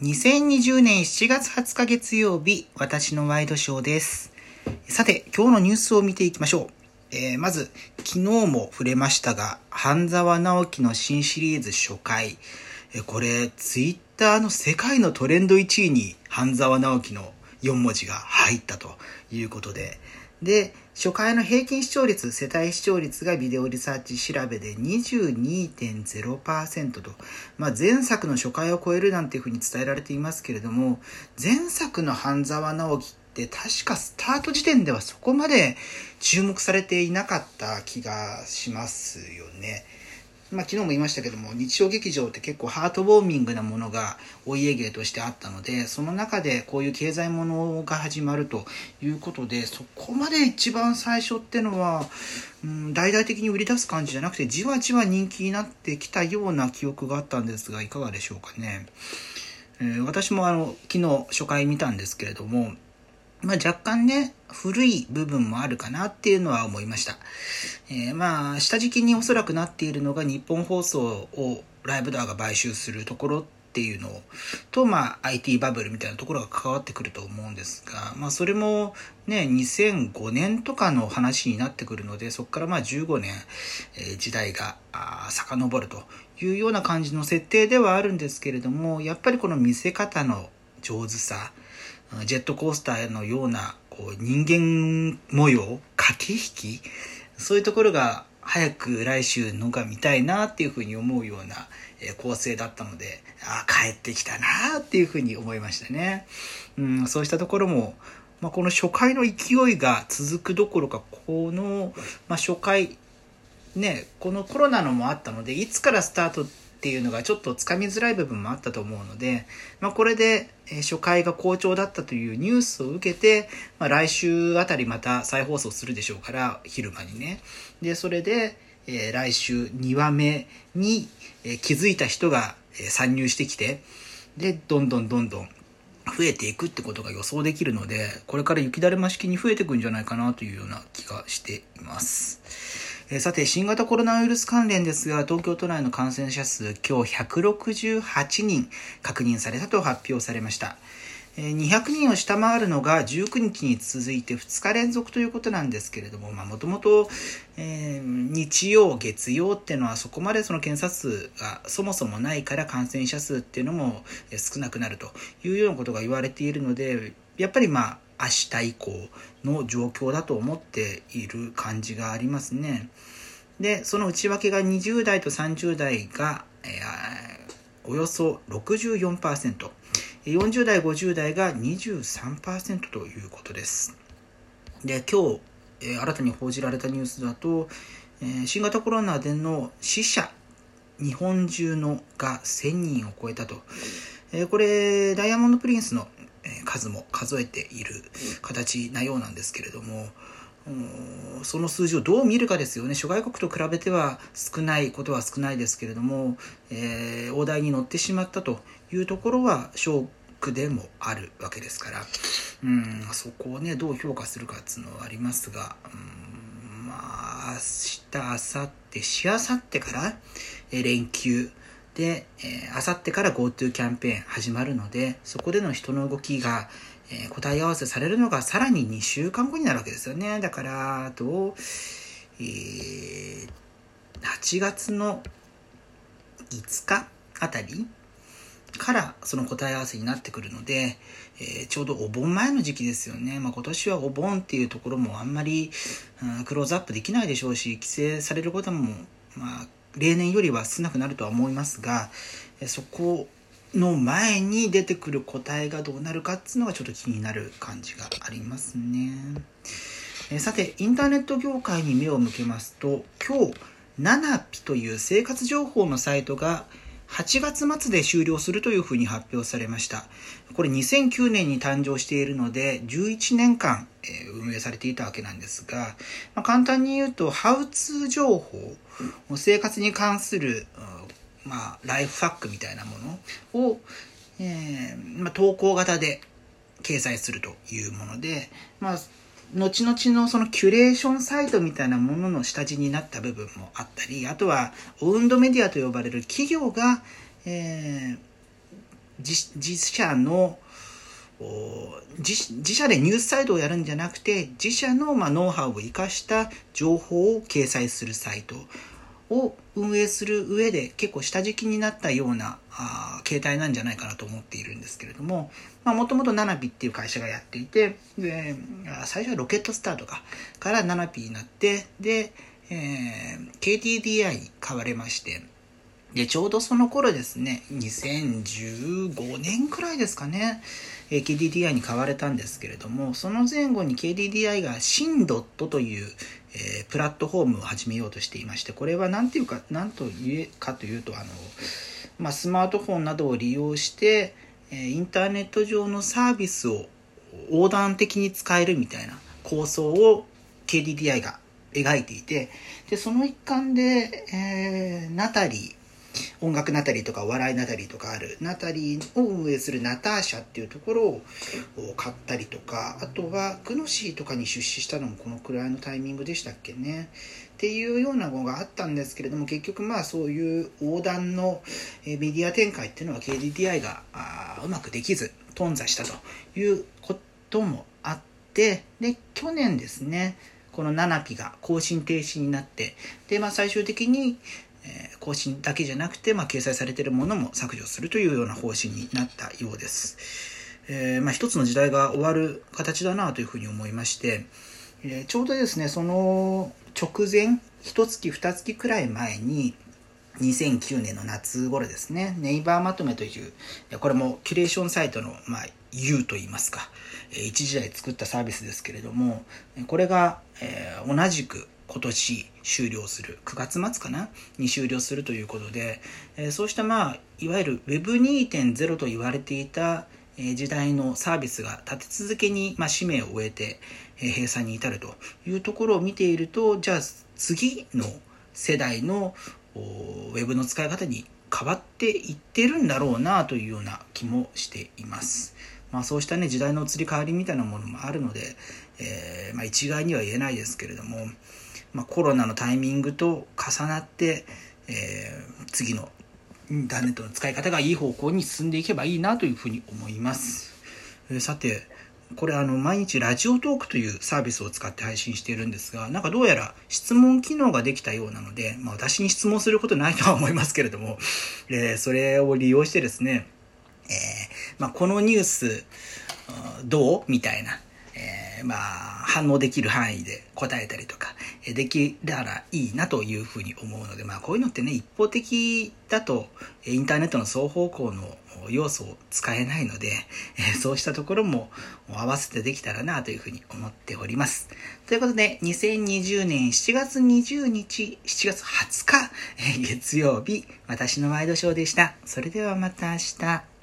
2020年7月20日月曜日、私のワイドショーです。さて、今日のニュースを見ていきましょう。えーまず、昨日も触れましたが、半沢直樹の新シリーズ初回。えーこれ、ツイッターの世界のトレンド1位に半沢直樹の4文字が入ったということで、で、初回の平均視聴率、世帯視聴率がビデオリサーチ調べで22.0%と、まあ、前作の初回を超えるなんていうふうに伝えられていますけれども、前作の半沢直樹って確かスタート時点ではそこまで注目されていなかった気がしますよね。まあ、昨日も言いましたけども日曜劇場って結構ハートウォーミングなものがお家芸としてあったのでその中でこういう経済ものが始まるということでそこまで一番最初ってのは、うん、大々的に売り出す感じじゃなくてじわじわ人気になってきたような記憶があったんですがいかがでしょうかね。えー私もあの昨日初回見たんですけれどもまあ、若干ね、古い部分もあるかなっていうのは思いました。えーまあ、下敷きにおそらくなっているのが日本放送をライブドアが買収するところっていうのと、まあ、IT バブルみたいなところが関わってくると思うんですが、まあ、それもね、2005年とかの話になってくるので、そこからまあ15年、えー時代があ遡るというような感じの設定ではあるんですけれども、やっぱりこの見せ方の上手さ、ジェットコースターのようなこう人間模様駆け引きそういうところが早く来週のが見たいなっていうふうに思うような構成だったのであー帰ってきたなっていうふうに思いましたね、うん、そうしたところも、まあ、この初回の勢いが続くどころかこの、まあ、初回ねこのコロナのもあったのでいつからスタートっていうのがちょっとつかみづらい部分もあったと思うので、まあ、これで初回が好調だったというニュースを受けて、まあ、来週あたりまた再放送するでしょうから昼間にねでそれで、えー来週2話目に、え気づいた人が、え参入してきてでどんどんどんどん増えていくってことが予想できるのでこれから雪だるま式に増えていくんじゃないかなというような気がしています。えさて、新型コロナウイルス関連ですが、東京都内の感染者数、今日168人確認されたと発表されました。200人を下回るのが19日に続いて2日連続ということなんですけれども、もともと日曜、月曜っていうのはそこまでその検査数がそもそもないから感染者数っていうのも少なくなるというようなことが言われているので、やっぱりまあ、明日以降の状況だと思っている感じがありますね。で、その内訳が20代と30代が、えーおよそ64%、40代、50代が23%ということです。で、今日、えー新たに報じられたニュースだと、えー新型コロナでの死者、日本中のが1000人を超えたと。えこれ、ダイヤモンド・プリンスの数も数えている形なようなんですけれども、うんその数字をどう見るかですよね。諸外国と比べては少ないことは少ないですけれども、えー大台に乗ってしまったというところはショックでもあるわけですから、うん、そこをねどう評価するかっていうのはありますが、うん、まあ明日明後日しあさってからえー連休で、えー、明後日から GoTo キャンペーン始まるのでそこでの人の動きがえー答え合わせされるのがさらに2週間後になるわけですよね。だから、あと、えー8月の5日あたりからその答え合わせになってくるので、えーちょうどお盆前の時期ですよね。まあ、今年はお盆っていうところもあんまり、うんクローズアップできないでしょうし、規制されることも、まあ、例年よりは少なくなるとは思いますが、そこの前に出てくる答えがどうなるかっていうのがちょっと気になる感じがありますね。えさて、インターネット業界に目を向けますと、今日、ナナピという生活情報のサイトが8月末で終了するというふうに発表されました。これ2009年に誕生しているので、11年間、え運営されていたわけなんですが、まあ、簡単に言うと、ハウツー情報、生活に関する、まあ、ライフハックみたいなものを、えーまあ、投稿型で掲載するというもので、まあ、後々のそのキュレーションサイトみたいなものの下地になった部分もあったり、あとはオウンドメディアと呼ばれる企業が、えー自自社の自自社でニュースサイトをやるんじゃなくて自社のまあノウハウを生かした情報を掲載するサイト。を運営する上で結構下敷きになったようなあ形態なんじゃないかなと思っているんですけれどももともとナナピっていう会社がやっていてで最初はロケットスタートかからナナピになってで、えー、KTDI に変われましてでちょうどその頃ですね2015年くらいですかね KDDI に変われたんですけれども、その前後に KDDI がシンドットという、え、プラットフォームを始めようとしていまして、これは何ていうか、何と言えかというと、あの、まあ、スマートフォンなどを利用して、え、インターネット上のサービスを横断的に使えるみたいな構想を KDDI が描いていて、で、その一環で、えー、ナタリー、音楽ナタリーとかお笑いナタリーとかあるナタリーを運営するナターシャっていうところを買ったりとかあとはグノシーとかに出資したのもこのくらいのタイミングでしたっけね。っていうようなのがあったんですけれども結局まあそういう横断のメディア展開っていうのは KDDI がうまくできず頓挫したということもあってで去年ですねこのナナピが更新停止になってで、まあ、最終的にえ更新だけじゃなくて、まあ、掲載されているものも削除するというような方針になったようです。えー、まあ、一つの時代が終わる形だなというふうに思いまして、えー、ちょうどですね、その直前、一月二月くらい前に、2009年の夏頃ですね、ネイバーまとめという、これもキュレーションサイトの、まあ、U と言いますか、一時代作ったサービスですけれども、これが、えー、同じく今年終了する、9月末かな？に終了するということで、えそうしたまあ、いわゆる Web2.0 と言われていた時代のサービスが立て続けに、まあ、使命を終えて、閉鎖に至るというところを見ていると、じゃあ次の世代の Web の使い方に変わっていってるんだろうなというような気もしています。まあそうしたね、時代の移り変わりみたいなものもあるので、えー、まあ一概には言えないですけれども、まあ、コロナのタイミングと重なって、えー、次のインターネットの使い方がいい方向に進んでいけばいいなというふうに思います。えー、さて、これあの毎日ラジオトークというサービスを使って配信しているんですが、なんかどうやら質問機能ができたようなので、まあ私に質問することないとは思いますけれども、えー、それを利用してですね、えー、まあこのニュースどう？みたいな、えー、まあ反応できる範囲で答えたりとか、できたらいいなというふうに思うので、まあこういうのってね、一方的だとインターネットの双方向の要素を使えないので、そうしたところも合わせてできたらなというふうに思っております。ということで、2020年7月20日、7月20日、月曜日、私のワイドショーでした。それではまた明日。